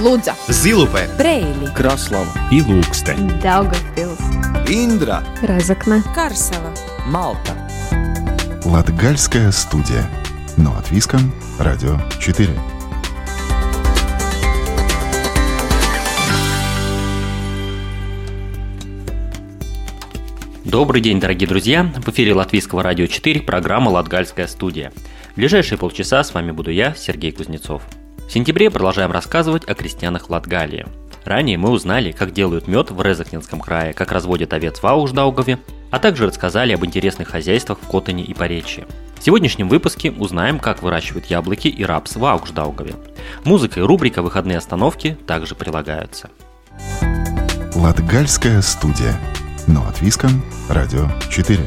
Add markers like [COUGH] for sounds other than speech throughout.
Лудза, Зилупе, Брейли, Краслава и Лукстен. Daugavpils, Индра Разокна, Карсела. Малта Латгальская студия. Но от Виском. Радио 4. Добрый день, дорогие друзья! В эфире Латвийского радио 4, программа «Латгальская студия». В ближайшие полчаса с вами буду я, Сергей Кузнецов. В сентябре продолжаем рассказывать о крестьянах Латгалии. Ранее мы узнали, как делают мед в Резакнинском крае, как разводят овец в Аушдаугове, а также рассказали об интересных хозяйствах в Котане и Поречье. В сегодняшнем выпуске узнаем, как выращивают яблоки и рапс в Аушдаугове. Музыка и рубрика «Выходные остановки» также прилагаются. Латгальская студия. Но от Виском. Радио 4.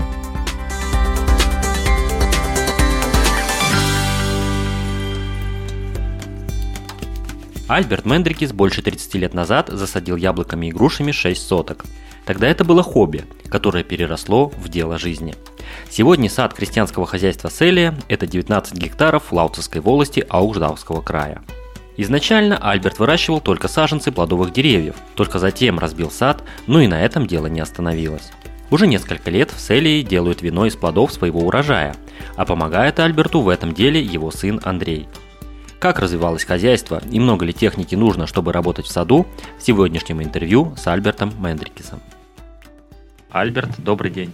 Альберт Мендрикис больше 30 лет назад засадил яблоками и грушами 6 соток. Тогда это было хобби, которое переросло в дело жизни. Сегодня сад крестьянского хозяйства Селия – это 19 гектаров Лауцевской волости Ауждавского края. Изначально Альберт выращивал только саженцы плодовых деревьев, только затем разбил сад, но и на этом дело не остановилось. Уже несколько лет в Селии делают вино из плодов своего урожая, а помогает Альберту в этом деле его сын Андрей – как развивалось хозяйство и много ли техники нужно, чтобы работать в саду, в сегодняшнем интервью с Альбертом Мендрикисом. Альберт, добрый день.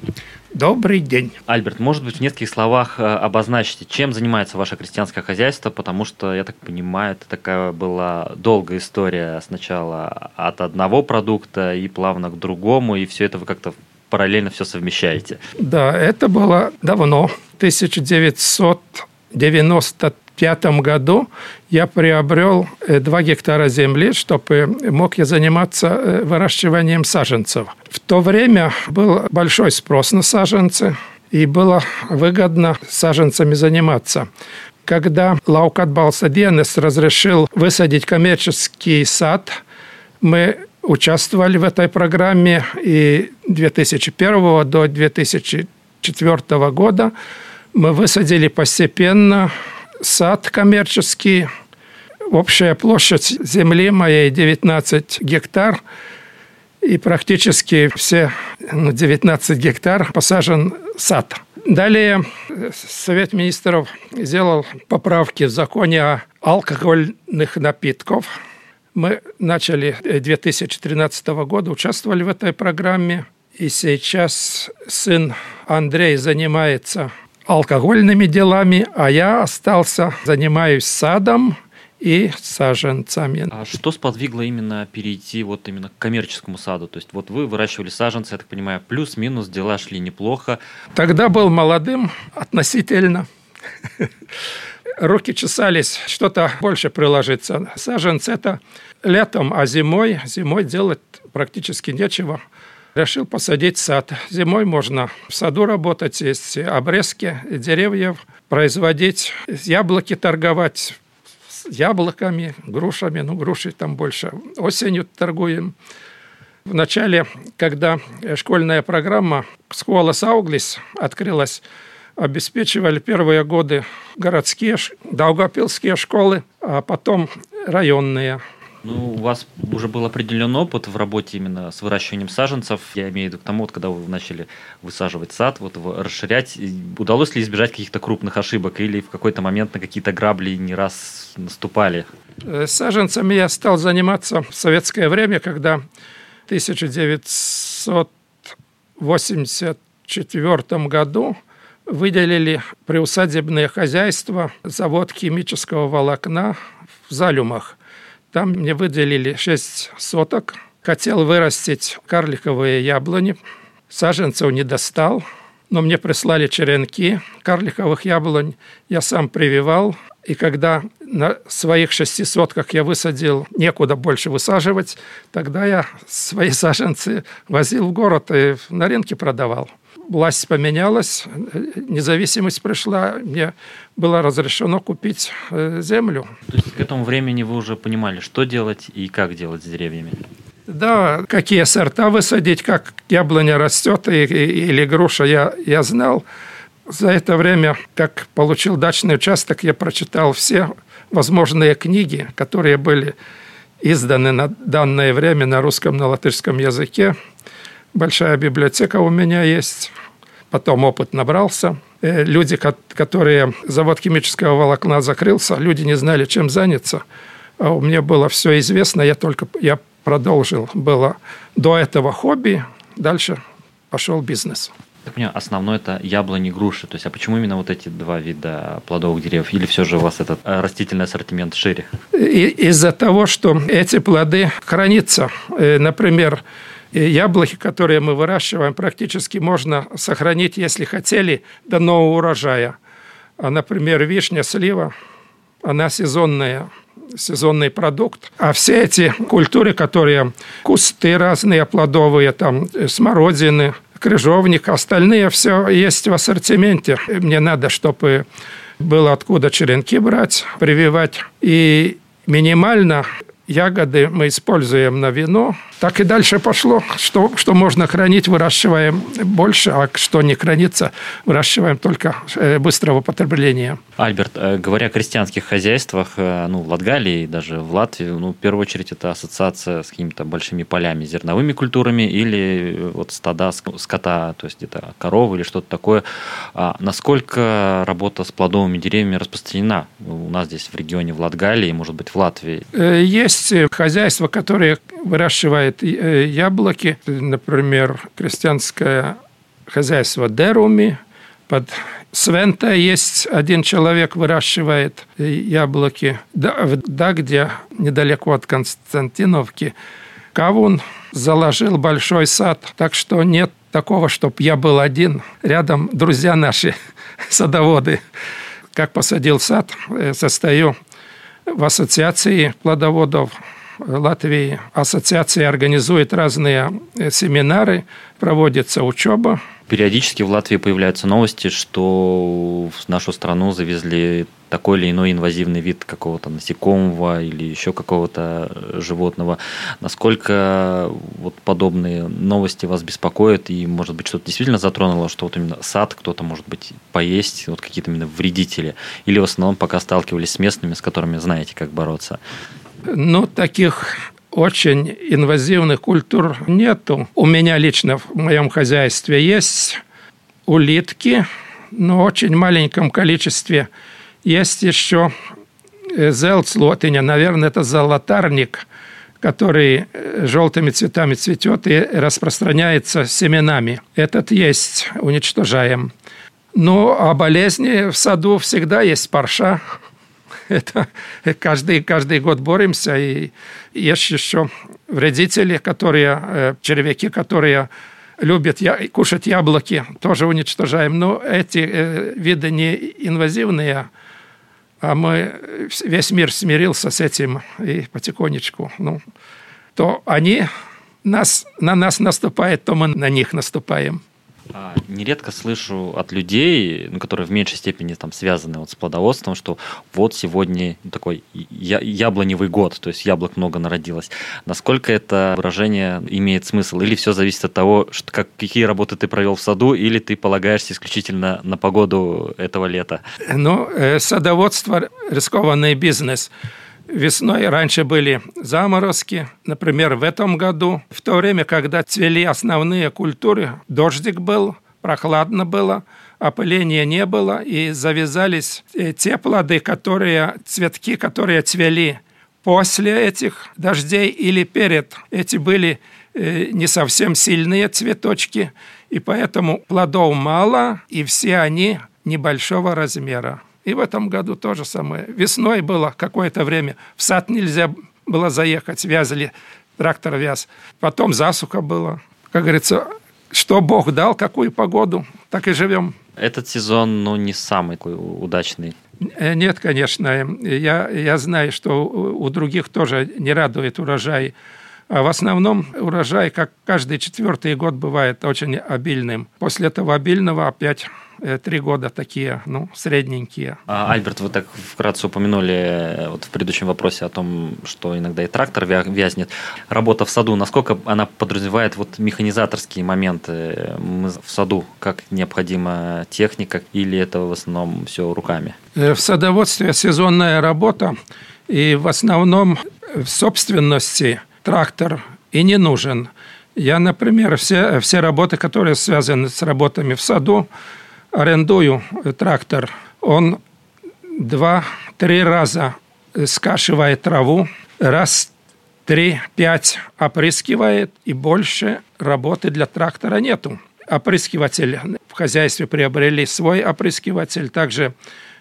Добрый день. Альберт, может быть, в нескольких словах э, обозначите, чем занимается ваше крестьянское хозяйство, потому что, я так понимаю, это такая была долгая история сначала от одного продукта и плавно к другому, и все это вы как-то параллельно все совмещаете. Да, это было давно, 1990 1995 году я приобрел 2 э, гектара земли, чтобы мог я заниматься э, выращиванием саженцев. В то время был большой спрос на саженцы, и было выгодно саженцами заниматься. Когда Лаукат Балсаденес разрешил высадить коммерческий сад, мы участвовали в этой программе и 2001 до 2004 года мы высадили постепенно сад коммерческий. Общая площадь земли моей 19 гектар. И практически все 19 ну, гектар посажен сад. Далее Совет министров сделал поправки в законе о алкогольных напитков. Мы начали 2013 года, участвовали в этой программе. И сейчас сын Андрей занимается алкогольными делами, а я остался, занимаюсь садом и саженцами. А что сподвигло именно перейти вот именно к коммерческому саду? То есть вот вы выращивали саженцы, я так понимаю, плюс-минус, дела шли неплохо. Тогда был молодым относительно. [LAUGHS] Руки чесались, что-то больше приложиться. Саженцы – это летом, а зимой, зимой делать практически нечего – решил посадить сад. Зимой можно в саду работать, есть обрезки деревьев, производить яблоки, торговать яблоками, грушами. Ну, груши там больше осенью торгуем. В начале, когда школьная программа «Школа Сауглис» открылась, обеспечивали первые годы городские, долгопилские школы, а потом районные – ну, у вас уже был определен опыт в работе именно с выращиванием саженцев. Я имею в виду к тому, вот, когда вы начали высаживать сад, вот расширять. Удалось ли избежать каких-то крупных ошибок или в какой-то момент на какие-то грабли не раз наступали? Э, саженцами я стал заниматься в советское время, когда в 1984 году выделили приусадебное хозяйство завод химического волокна в Залюмах. Там мне выделили 6 соток. Хотел вырастить карликовые яблони. Саженцев не достал, но мне прислали черенки карликовых яблонь. Я сам прививал. И когда на своих шести сотках я высадил, некуда больше высаживать, тогда я свои [LAUGHS] саженцы возил в город и на рынке продавал власть поменялась, независимость пришла, мне было разрешено купить э, землю. То есть к этому времени вы уже понимали, что делать и как делать с деревьями? Да, какие сорта высадить, как яблоня растет и, и, или груша, я, я знал. За это время, как получил дачный участок, я прочитал все возможные книги, которые были изданы на данное время на русском, на латышском языке. Большая библиотека у меня есть. Потом опыт набрался. Э, люди, которые... Завод химического волокна закрылся, люди не знали, чем заняться. А у меня было все известно, я только я продолжил. Было до этого хобби, дальше пошел бизнес. Так понимаю, основное это яблони, груши. То есть, а почему именно вот эти два вида плодовых деревьев? Или все же у вас этот э, растительный ассортимент шире? Из-за того, что эти плоды хранятся. Э, например, яблоки, которые мы выращиваем, практически можно сохранить, если хотели, до нового урожая. А, например, вишня, слива, она сезонная сезонный продукт. А все эти культуры, которые кусты разные плодовые, там э, смородины, крыжовник, остальные все есть в ассортименте. Мне надо, чтобы было откуда черенки брать, прививать. И минимально ягоды мы используем на вино. Так и дальше пошло. Что, что можно хранить, выращиваем больше, а что не хранится, выращиваем только э, быстрого потребления. Альберт, э, говоря о крестьянских хозяйствах, э, ну, в Латгалии и даже в Латвии, ну, в первую очередь это ассоциация с какими-то большими полями, зерновыми культурами или вот стада скота, то есть где-то коровы или что-то такое. А насколько работа с плодовыми деревьями распространена у нас здесь в регионе, в Латгалии, может быть, в Латвии? Есть есть хозяйства, которые выращивают э, яблоки. Например, крестьянское хозяйство Деруми. Под Свента есть один человек выращивает яблоки. Да, да, где недалеко от Константиновки. Кавун заложил большой сад, так что нет такого, чтобы я был один. Рядом друзья наши, [LAUGHS] садоводы. Как посадил сад, э, состою в ассоциации плодоводов Латвии. Ассоциация организует разные семинары, проводится учеба. Периодически в Латвии появляются новости, что в нашу страну завезли такой или иной инвазивный вид какого-то насекомого или еще какого-то э, животного. Насколько вот подобные новости вас беспокоят и, может быть, что-то действительно затронуло, что вот именно сад кто-то, может быть, поесть, вот какие-то именно вредители? Или в основном пока сталкивались с местными, с которыми знаете, как бороться? Ну, таких очень инвазивных культур нету. У меня лично в моем хозяйстве есть улитки, но в очень маленьком количестве – есть еще э, зелцлотиня, наверное, это золотарник, который э, желтыми цветами цветет и распространяется семенами. Этот есть, уничтожаем. Ну, а болезни в саду всегда есть парша. Это каждый, каждый год боремся. И есть еще вредители, которые, э, червяки, которые любят я, кушать яблоки, тоже уничтожаем. Но эти виды не инвазивные, а мы, весь мир смирился с этим и потихонечку, ну, то они нас, на нас наступают, то мы на них наступаем. А, нередко слышу от людей, ну, которые в меньшей степени там связаны вот с плодоводством, что вот сегодня такой я, яблоневый год, то есть яблок много народилось. Насколько это выражение имеет смысл? Или все зависит от того, что, как, какие работы ты провел в саду, или ты полагаешься исключительно на погоду этого лета? Ну, э, садоводство – рискованный бизнес – Весной раньше были заморозки, например, в этом году. В то время, когда цвели основные культуры, дождик был, прохладно было, опыления не было, и завязались э, те плоды, которые, цветки, которые цвели после этих дождей или перед. Эти были э, не совсем сильные цветочки, и поэтому плодов мало, и все они небольшого размера. И в этом году то же самое. Весной было какое-то время. В сад нельзя было заехать, вязали, трактор вяз. Потом засуха было. Как говорится, что Бог дал, какую погоду, так и живем. Этот сезон, ну, не самый удачный. Э, нет, конечно. Я, я знаю, что у других тоже не радует урожай. А в основном урожай, как каждый четвертый год, бывает очень обильным. После этого обильного опять три года такие, ну, средненькие. А, Альберт, вы так вкратце упомянули э, вот в предыдущем вопросе о том, что иногда и трактор вязнет. Работа в саду, насколько она подразумевает вот механизаторские моменты Мы в саду? Как необходима техника или это в основном все руками? Э, в садоводстве сезонная работа, и в основном в собственности трактор и не нужен. Я, например, все, все работы, которые связаны с работами в саду, арендую трактор. Он два-три раза скашивает траву, раз три-пять опрыскивает, и больше работы для трактора нету. Опрыскиватель в хозяйстве приобрели свой опрыскиватель, также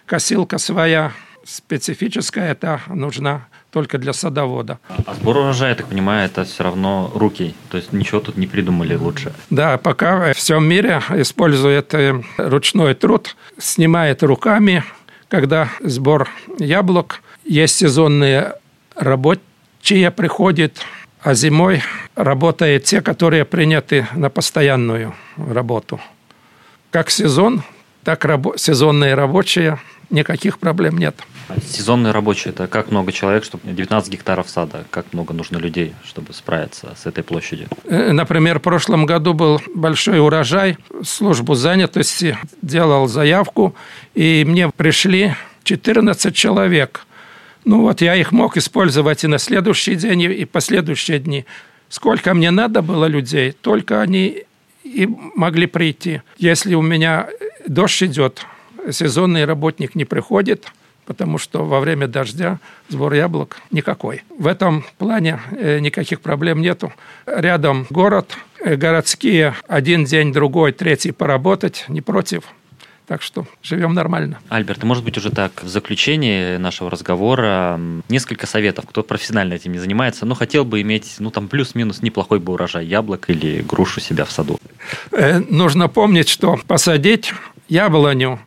косилка своя специфическая, это нужна только для садовода. А сбор урожая, я так понимаю, это все равно руки, то есть ничего тут не придумали лучше. Да, пока в всем мире использует э, ручной труд, снимает руками, когда сбор яблок, есть сезонные рабочие приходят, а зимой работают те, которые приняты на постоянную работу. Как сезон, так рабо- сезонные рабочие, никаких проблем нет. Сезонные рабочие – это как много человек, чтобы 19 гектаров сада, как много нужно людей, чтобы справиться с этой площадью? Э, например, в прошлом году был большой урожай, службу занятости делал заявку, и мне пришли 14 человек. Ну вот я их мог использовать и на следующий день, и последующие дни. Сколько мне надо было людей, только они и могли прийти. Если у меня дождь идет, сезонный работник не приходит – потому что во время дождя сбор яблок никакой. В этом плане э, никаких проблем нету. Рядом город, э, городские один день, другой, третий поработать, не против. Так что живем нормально. Альберт, может быть, уже так, в заключении нашего разговора несколько советов, кто профессионально этим не занимается, но хотел бы иметь, ну, там, плюс-минус неплохой бы урожай яблок или грушу себя в саду. Э, нужно помнить, что посадить яблоню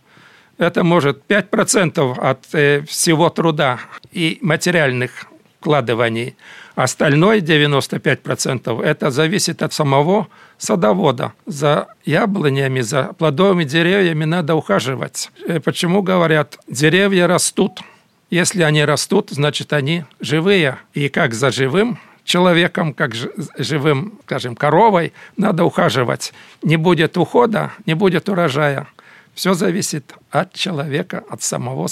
это может 5% от э, всего труда и материальных вкладываний. Остальное 95% это зависит от самого садовода. За яблонями, за плодовыми деревьями надо ухаживать. Э, почему говорят, деревья растут. Если они растут, значит, они живые. И как за живым человеком, как живым, скажем, коровой, надо ухаживать. Не будет ухода, не будет урожая. Все зависит от человека, от самого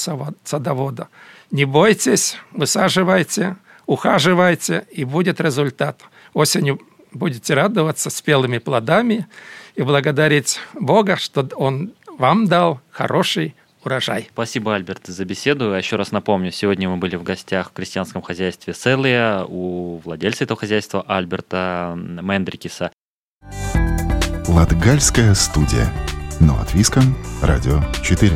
садовода. Не бойтесь, высаживайте, ухаживайте, и будет результат. Осенью будете радоваться спелыми плодами и благодарить Бога, что Он вам дал хороший урожай. Спасибо, Альберт, за беседу. Еще раз напомню, сегодня мы были в гостях в крестьянском хозяйстве Селия у владельца этого хозяйства Альберта Мендрикиса. Латгальская студия. Но от Виском, Радио 4.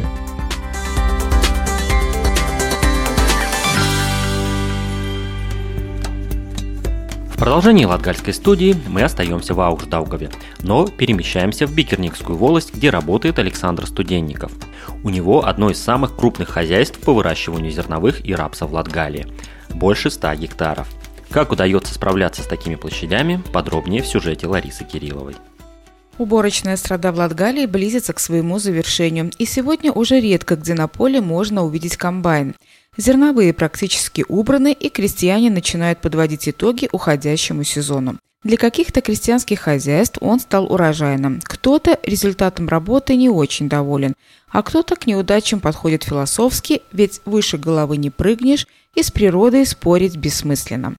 В продолжении латгальской студии мы остаемся в Аушдаугове, но перемещаемся в Бикерникскую волость, где работает Александр Студенников. У него одно из самых крупных хозяйств по выращиванию зерновых и рапса в Латгалии – больше 100 гектаров. Как удается справляться с такими площадями, подробнее в сюжете Ларисы Кирилловой. Уборочная страда в Латгалии близится к своему завершению, и сегодня уже редко где на поле можно увидеть комбайн. Зерновые практически убраны, и крестьяне начинают подводить итоги уходящему сезону. Для каких-то крестьянских хозяйств он стал урожайным. Кто-то результатом работы не очень доволен, а кто-то к неудачам подходит философски, ведь выше головы не прыгнешь, и с природой спорить бессмысленно.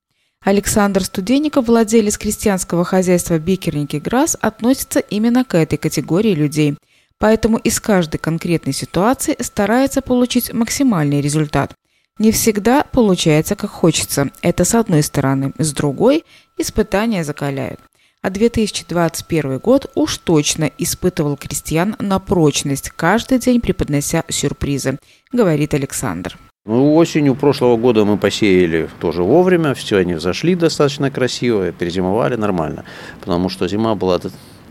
Александр Студенников, владелец крестьянского хозяйства Бикерники Грасс, относится именно к этой категории людей. Поэтому из каждой конкретной ситуации старается получить максимальный результат. Не всегда получается как хочется. Это с одной стороны. С другой – испытания закаляют. А 2021 год уж точно испытывал крестьян на прочность, каждый день преподнося сюрпризы, говорит Александр. Ну, осенью прошлого года мы посеяли тоже вовремя, все они взошли достаточно красиво, перезимовали нормально, потому что зима была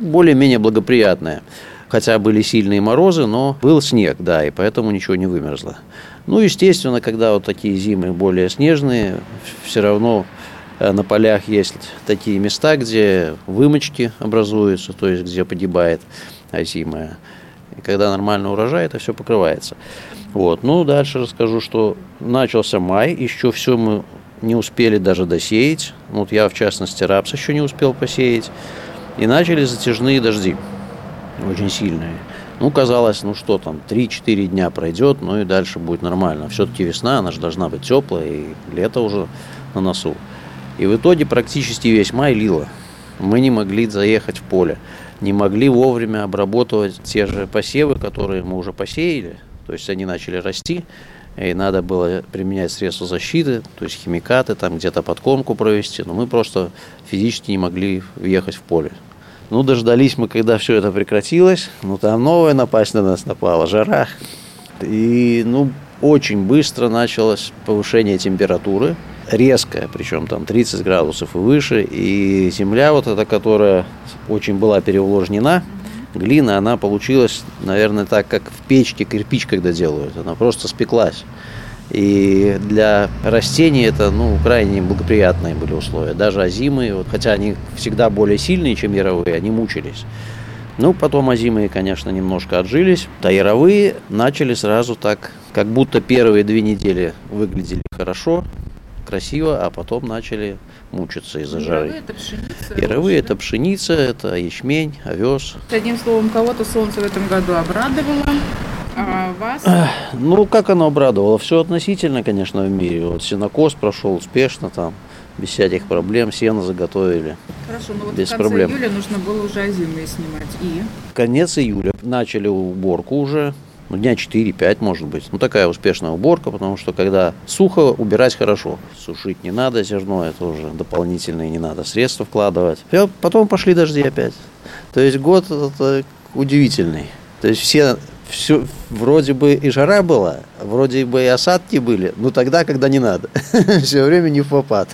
более-менее благоприятная. Хотя были сильные морозы, но был снег, да, и поэтому ничего не вымерзло. Ну, естественно, когда вот такие зимы более снежные, все равно э, на полях есть такие места, где вымочки образуются, то есть где погибает озимая. И когда нормальный урожай, это все покрывается. Вот. Ну, дальше расскажу, что начался май, еще все мы не успели даже досеять. Вот я, в частности, рапс еще не успел посеять. И начали затяжные дожди, очень сильные. Ну, казалось, ну что там, 3-4 дня пройдет, ну и дальше будет нормально. Все-таки весна, она же должна быть теплая, и лето уже на носу. И в итоге практически весь май лило. Мы не могли заехать в поле, не могли вовремя обработать те же посевы, которые мы уже посеяли. То есть они начали расти, и надо было применять средства защиты, то есть химикаты, там где-то подкормку провести, но мы просто физически не могли въехать в поле. Ну, дождались мы, когда все это прекратилось, ну, там новая напасть на нас напала, жара. И, ну, очень быстро началось повышение температуры, резкое, причем там 30 градусов и выше, и земля вот эта, которая очень была переувлажнена, глина, она получилась, наверное, так, как в печке кирпич, когда делают, она просто спеклась. И для растений это ну, крайне благоприятные были условия. Даже озимые, вот, хотя они всегда более сильные, чем яровые, они мучились. Ну, потом озимые, конечно, немножко отжились. А яровые начали сразу так, как будто первые две недели выглядели хорошо, красиво, а потом начали мучиться из-за жары. Яровые это пшеница. Яровые это пшеница, это ячмень, овес. Одним словом, кого-то солнце в этом году обрадовало, а вас... Ну, как оно обрадовало? Все относительно, конечно, в мире. Вот сенокос прошел успешно там, без всяких проблем, сено заготовили. Хорошо, но вот без в конце проблем. июля нужно было уже озимые снимать. И? Конец июля начали уборку уже, ну, дня 4-5, может быть. Ну, такая успешная уборка, потому что когда сухо, убирать хорошо. Сушить не надо зерно, это уже дополнительные не надо средства вкладывать. И потом пошли дожди опять. То есть год это удивительный. То есть все, все вроде бы и жара была, вроде бы и осадки были, но тогда, когда не надо. [LAUGHS] Все время не в попад.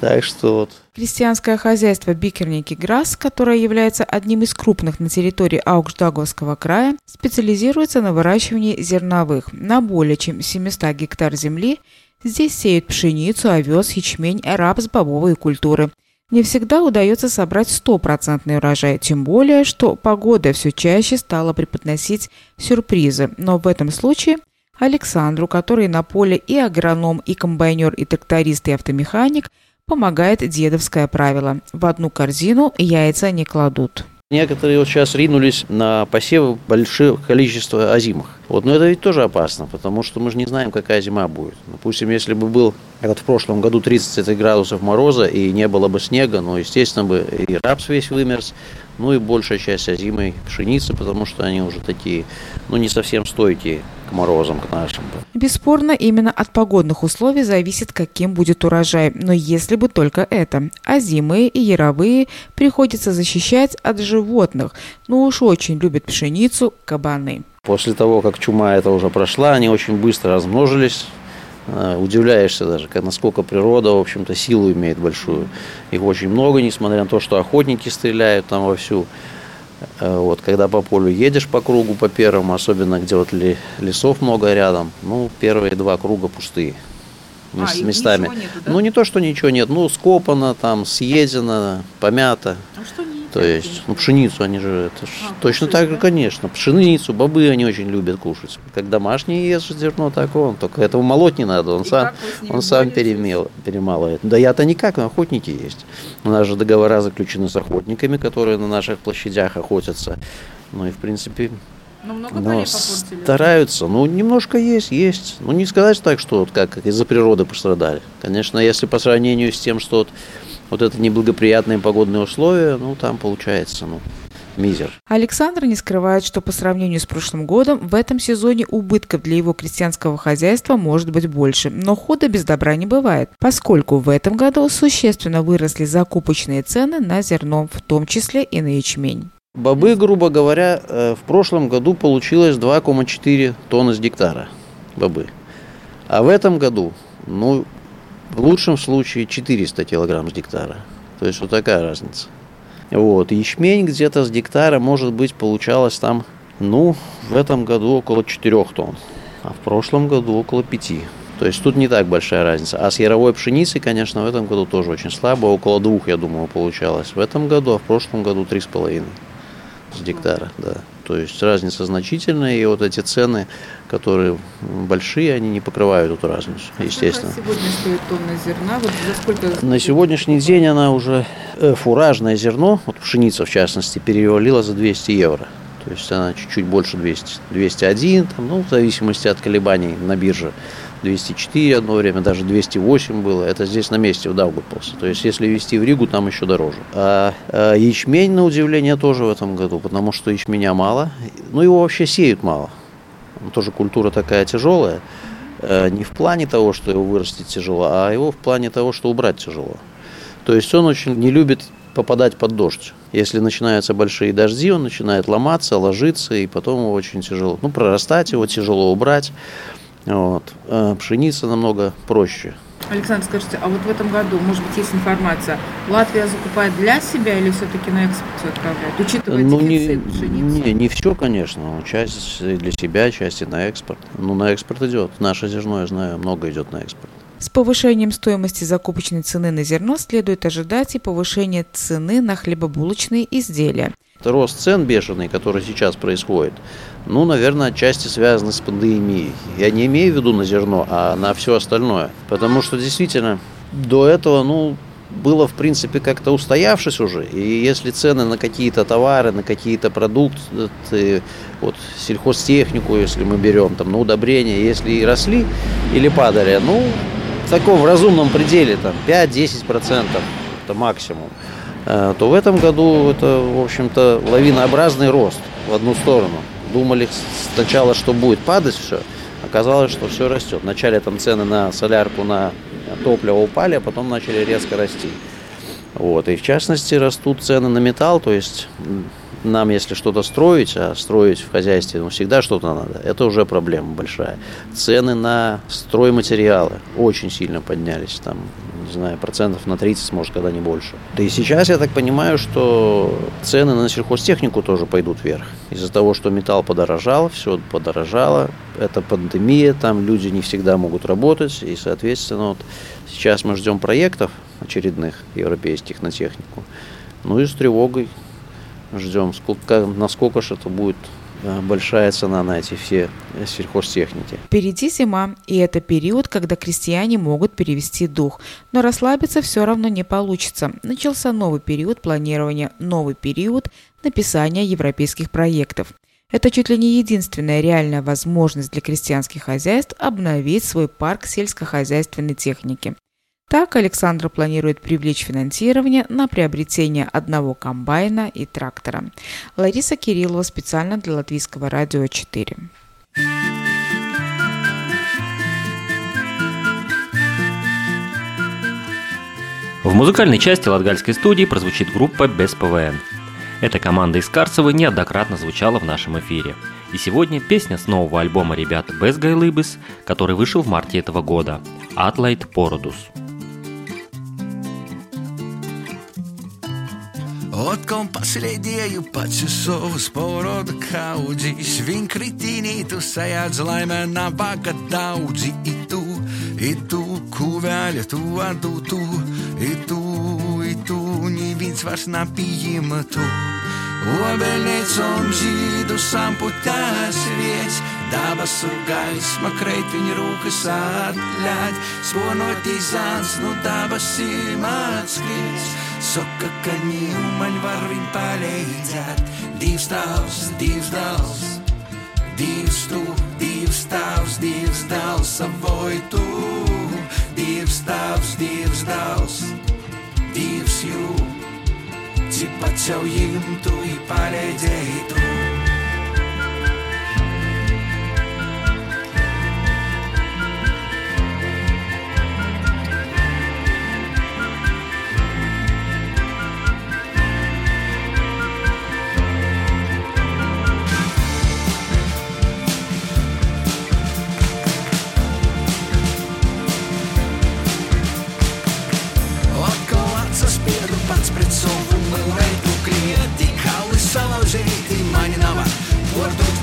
Так что вот. Крестьянское хозяйство Бикерники Грасс, которое является одним из крупных на территории Аукшдаговского края, специализируется на выращивании зерновых. На более чем 700 гектар земли здесь сеют пшеницу, овес, ячмень, рапс, бобовые культуры. Не всегда удается собрать стопроцентный урожай, тем более, что погода все чаще стала преподносить сюрпризы. Но в этом случае Александру, который на поле и агроном, и комбайнер, и тракторист, и автомеханик, помогает дедовское правило. В одну корзину яйца не кладут. Некоторые вот сейчас ринулись на посевы большое количество озимых. Вот, но это ведь тоже опасно, потому что мы же не знаем, какая зима будет. Допустим, если бы был, как в прошлом году, 30 градусов мороза и не было бы снега, ну, естественно, бы и рапс весь вымерз, ну и большая часть озимой пшеницы, потому что они уже такие, ну, не совсем стойкие к морозам, к нашим. Бесспорно, именно от погодных условий зависит, каким будет урожай. Но если бы только это. А зимые и яровые приходится защищать от животных. Ну уж очень любят пшеницу кабаны. После того, как чума это уже прошла, они очень быстро размножились. Удивляешься даже, насколько природа, в общем-то, силу имеет большую. Их очень много, несмотря на то, что охотники стреляют там вовсю. Вот, когда по полю едешь по кругу, по первому, особенно где вот лесов много рядом, ну, первые два круга пустые. А, местами. Нету, да? Ну, не то, что ничего нет, ну, скопано, там, съедено, помято. А что То есть, ну, пшеницу они же, это ж А, точно кушают, так же, да? конечно. Пшеницу, бобы они очень любят кушать. Как домашний ешь зерно, так он. Только этого молоть не надо, он И сам, он сам перемел, перемалывает. Да я-то никак, но охотники есть. У нас же договора заключены с охотниками, которые на наших площадях охотятся. Ну и, в принципе, Ну, много ну, полей попортили. стараются. Ну, немножко есть, есть. Ну, не сказать так, что вот как, как из-за природы пострадали. Конечно, если по сравнению с тем, что вот, вот это неблагоприятные погодные условия, ну, там получается, ну, мизер. Александр не скрывает, что по сравнению с прошлым годом в этом сезоне убытков для его крестьянского хозяйства может быть больше, но худа без добра не бывает, поскольку в этом году существенно выросли закупочные цены на зерно, в том числе и на ячмень. Бобы, грубо говоря, э, в прошлом году получилось 2,4 тонны с гектара бобы. А в этом году, ну, в лучшем случае 400 килограмм с гектара. То есть вот такая разница. Вот, ячмень где-то с гектара, может быть, получалось там, ну, в этом году около 4 тонн, а в прошлом году около 5. То есть тут не так большая разница. А с яровой пшеницей, конечно, в этом году тоже очень слабо, около двух, я думаю, получалось. В этом году, а в прошлом году 3,5 с гектара, да. То есть разница значительная, и вот эти цены, которые большие, они не покрывают эту разницу, естественно. сегодня стоит тонна зерна? Вот за сколько? На сегодняшний день она уже э, фуражное зерно, вот пшеница в частности, перевалила за 200 евро. То есть она чуть-чуть больше 200, 201, там, ну, в зависимости от колебаний на бирже. 204 одно время, даже 208 было. Это здесь на месте в Даугавпилсе. То есть, если везти в Ригу, там еще дороже. А, а ячмень, на удивление, тоже в этом году, потому что ячменя мало. Ну, его вообще сеют мало. Тоже культура такая тяжелая. Э, не в плане того, что его вырастить тяжело, а его в плане того, что убрать тяжело. То есть он очень не любит попадать под дождь. Если начинаются большие дожди, он начинает ломаться, ложиться, и потом его очень тяжело. Ну, прорастать его тяжело убрать. Вот. А пшеница намного проще. Александр, скажите, а вот в этом году, может быть, есть информация, Латвия закупает для себя или все-таки на экспорт все отправляет, учитывая ну, дефицит не, пшеницы? Не, не все, конечно. Часть для себя, часть и на экспорт. Ну, на экспорт идет. Наше зерно, я знаю, много идет на экспорт. С повышением стоимости закупочной цены на зерно следует ожидать и повышение цены на хлебобулочные изделия. Рост цен бешеный, который сейчас происходит, ну, наверное, отчасти связаны с пандемией. Я не имею в виду на зерно, а на все остальное. Потому что действительно до этого, ну, было, в принципе, как-то устоявшись уже. И если цены на какие-то товары, на какие-то продукты, вот сельхозтехнику, если мы берем, там, на удобрения, если и росли или падали, ну, в таком разумном пределе, там, 5-10% это максимум, то в этом году это, в общем-то, лавинообразный рост в одну сторону. Думали сначала, что будет падать все, оказалось, что все растет. Вначале там цены на солярку, на топливо упали, а потом начали резко расти. Вот. И в частности растут цены на металл, то есть нам, если что-то строить, а строить в хозяйстве ну, всегда что-то надо, это уже проблема большая. Цены на стройматериалы очень сильно поднялись, там, не знаю, процентов на 30, может, когда не больше. Да и сейчас я так понимаю, что цены на сельхозтехнику тоже пойдут вверх. Из-за того, что металл подорожал, все подорожало, это пандемия, там люди не всегда могут работать, и, соответственно, вот сейчас мы ждем проектов очередных европейских на технику. Ну и с тревогой ждем, сколько, насколько же это будет э, большая цена на эти все сельхозтехники. Впереди зима, и это период, когда крестьяне могут перевести дух. Но расслабиться все равно не получится. Начался новый период планирования, новый период написания европейских проектов. Это чуть ли не единственная реальная возможность для крестьянских хозяйств обновить свой парк сельскохозяйственной техники. Так Александр планирует привлечь финансирование на приобретение одного комбайна и трактора. Лариса Кириллова специально для Латвийского радио 4. В музыкальной части латгальской студии прозвучит группа «Без ПВН». Эта команда из Карцева неоднократно звучала в нашем эфире. И сегодня песня с нового альбома ребят «Без Гайлыбыс», который вышел в марте этого года «Атлайт Породус». Od kompasile dieju pašu savus porodu kaudžīs, viņ kritīnītu sajādz laimē nabaga daudzi, itu, itu, kuvēļa tu adūtu, itu, itu, neviens vairs napījima tu. Obeļniecom žīdu samputās vietas, dabas un gaisma kreit viņa rūkas atļaut, sponotīs zāns, nu dabas ir mācīts. Saka, ka ņūmaņ var viņu palīdzēt. Divs tavs, divs dals, divs tu, divs tavs, divs dals, savoj tu. Divs tavs, divs dals, divs jū. Cik pats jau jimtu, i palīdzēji tu. Fortuna.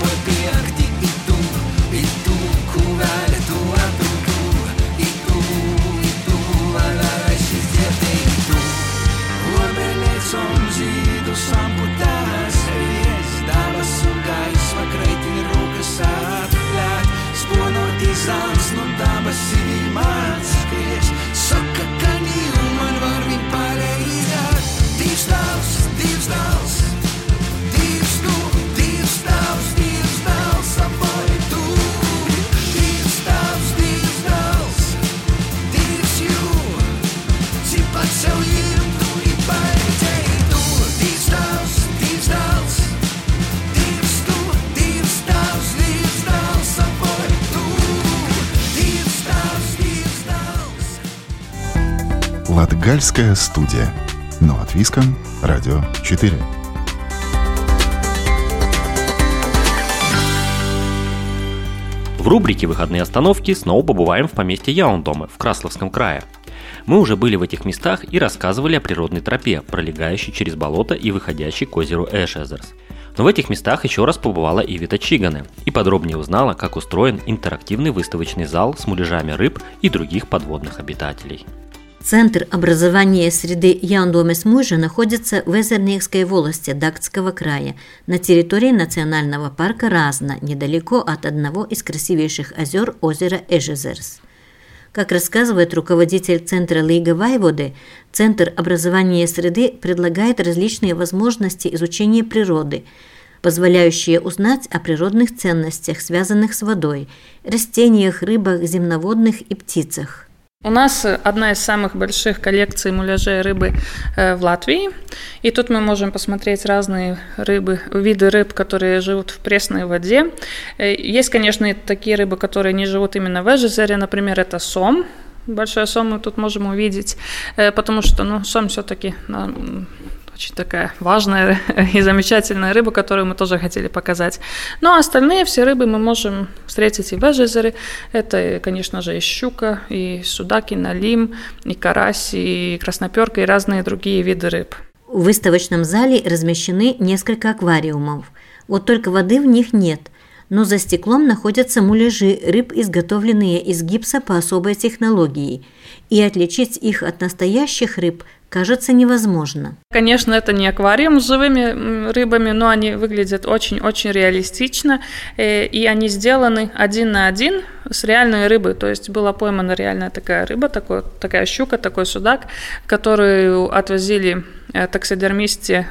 Латгальская студия. Но от Виском, Радио 4. В рубрике «Выходные остановки» снова побываем в поместье Яундоме в Красловском крае. Мы уже были в этих местах и рассказывали о природной тропе, пролегающей через болото и выходящей к озеру Эшезерс. Но в этих местах еще раз побывала и Вита Чиганы и подробнее узнала, как устроен интерактивный выставочный зал с муляжами рыб и других подводных обитателей. Центр образования среды Яндомес Мужа находится в Эзернейской волости Дактского края на территории национального парка Разна, недалеко от одного из красивейших озер озера Эжезерс. Как рассказывает руководитель Центра Лига Вайводы, Центр образования среды предлагает различные возможности изучения природы, позволяющие узнать о природных ценностях, связанных с водой, растениях, рыбах, земноводных и птицах. У нас одна из самых больших коллекций муляжей рыбы э, в Латвии. И тут мы можем посмотреть разные рыбы, виды рыб, которые живут в пресной воде. Э, есть, конечно, и такие рыбы, которые не живут именно в Эжезере. Например, это сом. Большой сом мы тут можем увидеть, э, потому что ну, сом все-таки очень такая важная [LAUGHS] и замечательная рыба, которую мы тоже хотели показать. Но ну, а остальные все рыбы мы можем встретить и в Эжезере. Это, конечно же, и щука, и судак, и налим, и карась, и красноперка, и разные другие виды рыб. В выставочном зале размещены несколько аквариумов. Вот только воды в них нет – но за стеклом находятся муляжи рыб, изготовленные из гипса по особой технологии, и отличить их от настоящих рыб кажется невозможно. Конечно, это не аквариум с живыми рыбами, но они выглядят очень-очень реалистично, э, и они сделаны один на один с реальной рыбой. То есть была поймана реальная такая рыба, такой, такая щука, такой судак, которую отвозили э, таксидермисте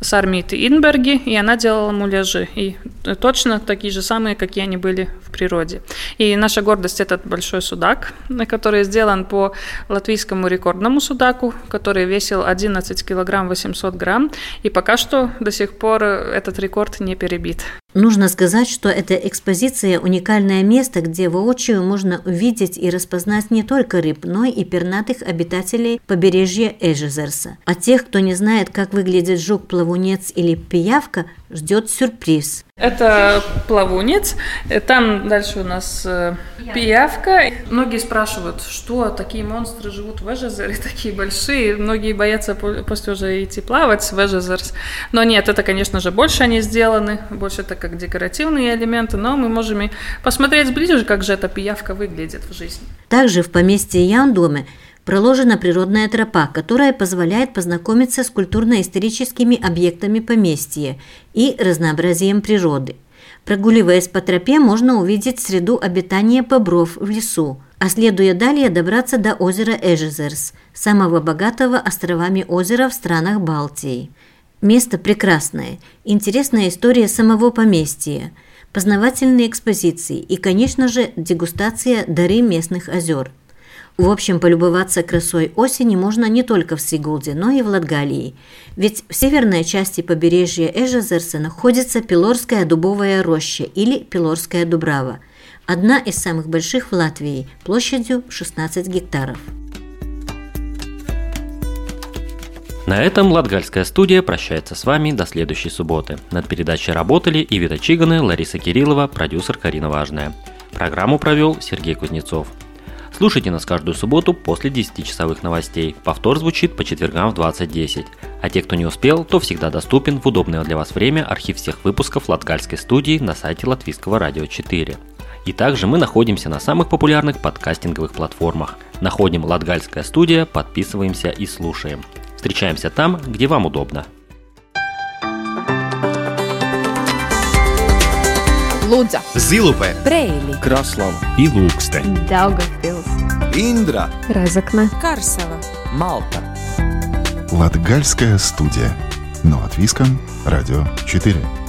с армии Инберги, и она делала муляжи. И точно такие же самые, какие они были в природе. И наша гордость – этот большой судак, который сделан по латвийскому рекордному судаку, который весил 11 килограмм 800 грамм. И пока что до сих пор этот рекорд не перебит. Нужно сказать, что эта экспозиция – уникальное место, где воочию можно увидеть и распознать не только рыб, но и пернатых обитателей побережья Эжезерса. А тех, кто не знает, как выглядит жук-плавунец или пиявка, ждет сюрприз. Это плавунец. Там дальше у нас э, пиявка. Многие спрашивают, что такие монстры живут в Эжезере, [LAUGHS] такие большие. Многие боятся после уже идти плавать в Эжезерс. Но нет, это, конечно же, больше они сделаны. Больше это как декоративные элементы. Но мы можем и посмотреть ближе, как же эта пиявка выглядит в жизни. Также в поместье Яндоме проложена природная тропа, которая позволяет познакомиться с культурно-историческими объектами поместья и разнообразием природы. Прогуливаясь по тропе, можно увидеть среду обитания бобров в лесу, а следуя далее добраться до озера Эжезерс, самого богатого островами озера в странах Балтии. Место прекрасное, интересная история самого поместья, познавательные экспозиции и, конечно же, дегустация дары местных озер – в общем, полюбоваться красой осени можно не только в Сигулде, но и в Латгалии. Ведь в северной части побережья Эжезерса находится Пилорская дубовая роща или Пилорская дубрава, одна из самых больших в Латвии, площадью 16 гектаров. На этом Латгальская студия прощается с вами до следующей субботы. Над передачей работали Ивита Чиганы, Лариса Кириллова, продюсер Карина Важная. Программу провел Сергей Кузнецов. Слушайте нас каждую субботу после 10-часовых новостей. Повтор звучит по четвергам в 20.10. А те, кто не успел, то всегда доступен в удобное для вас время архив всех выпусков Латгальской студии на сайте Латвийского радио 4. И также мы находимся на самых популярных подкастинговых платформах. Находим Латгальская студия, подписываемся и слушаем. Встречаемся там, где вам удобно. Лудза, Зилупе, Брейли, Краслава. И Ilūkste, Daugavpils, Индра, Разокна, Карсела, Малта. Латгальская студия. Но от Виском, Радио 4.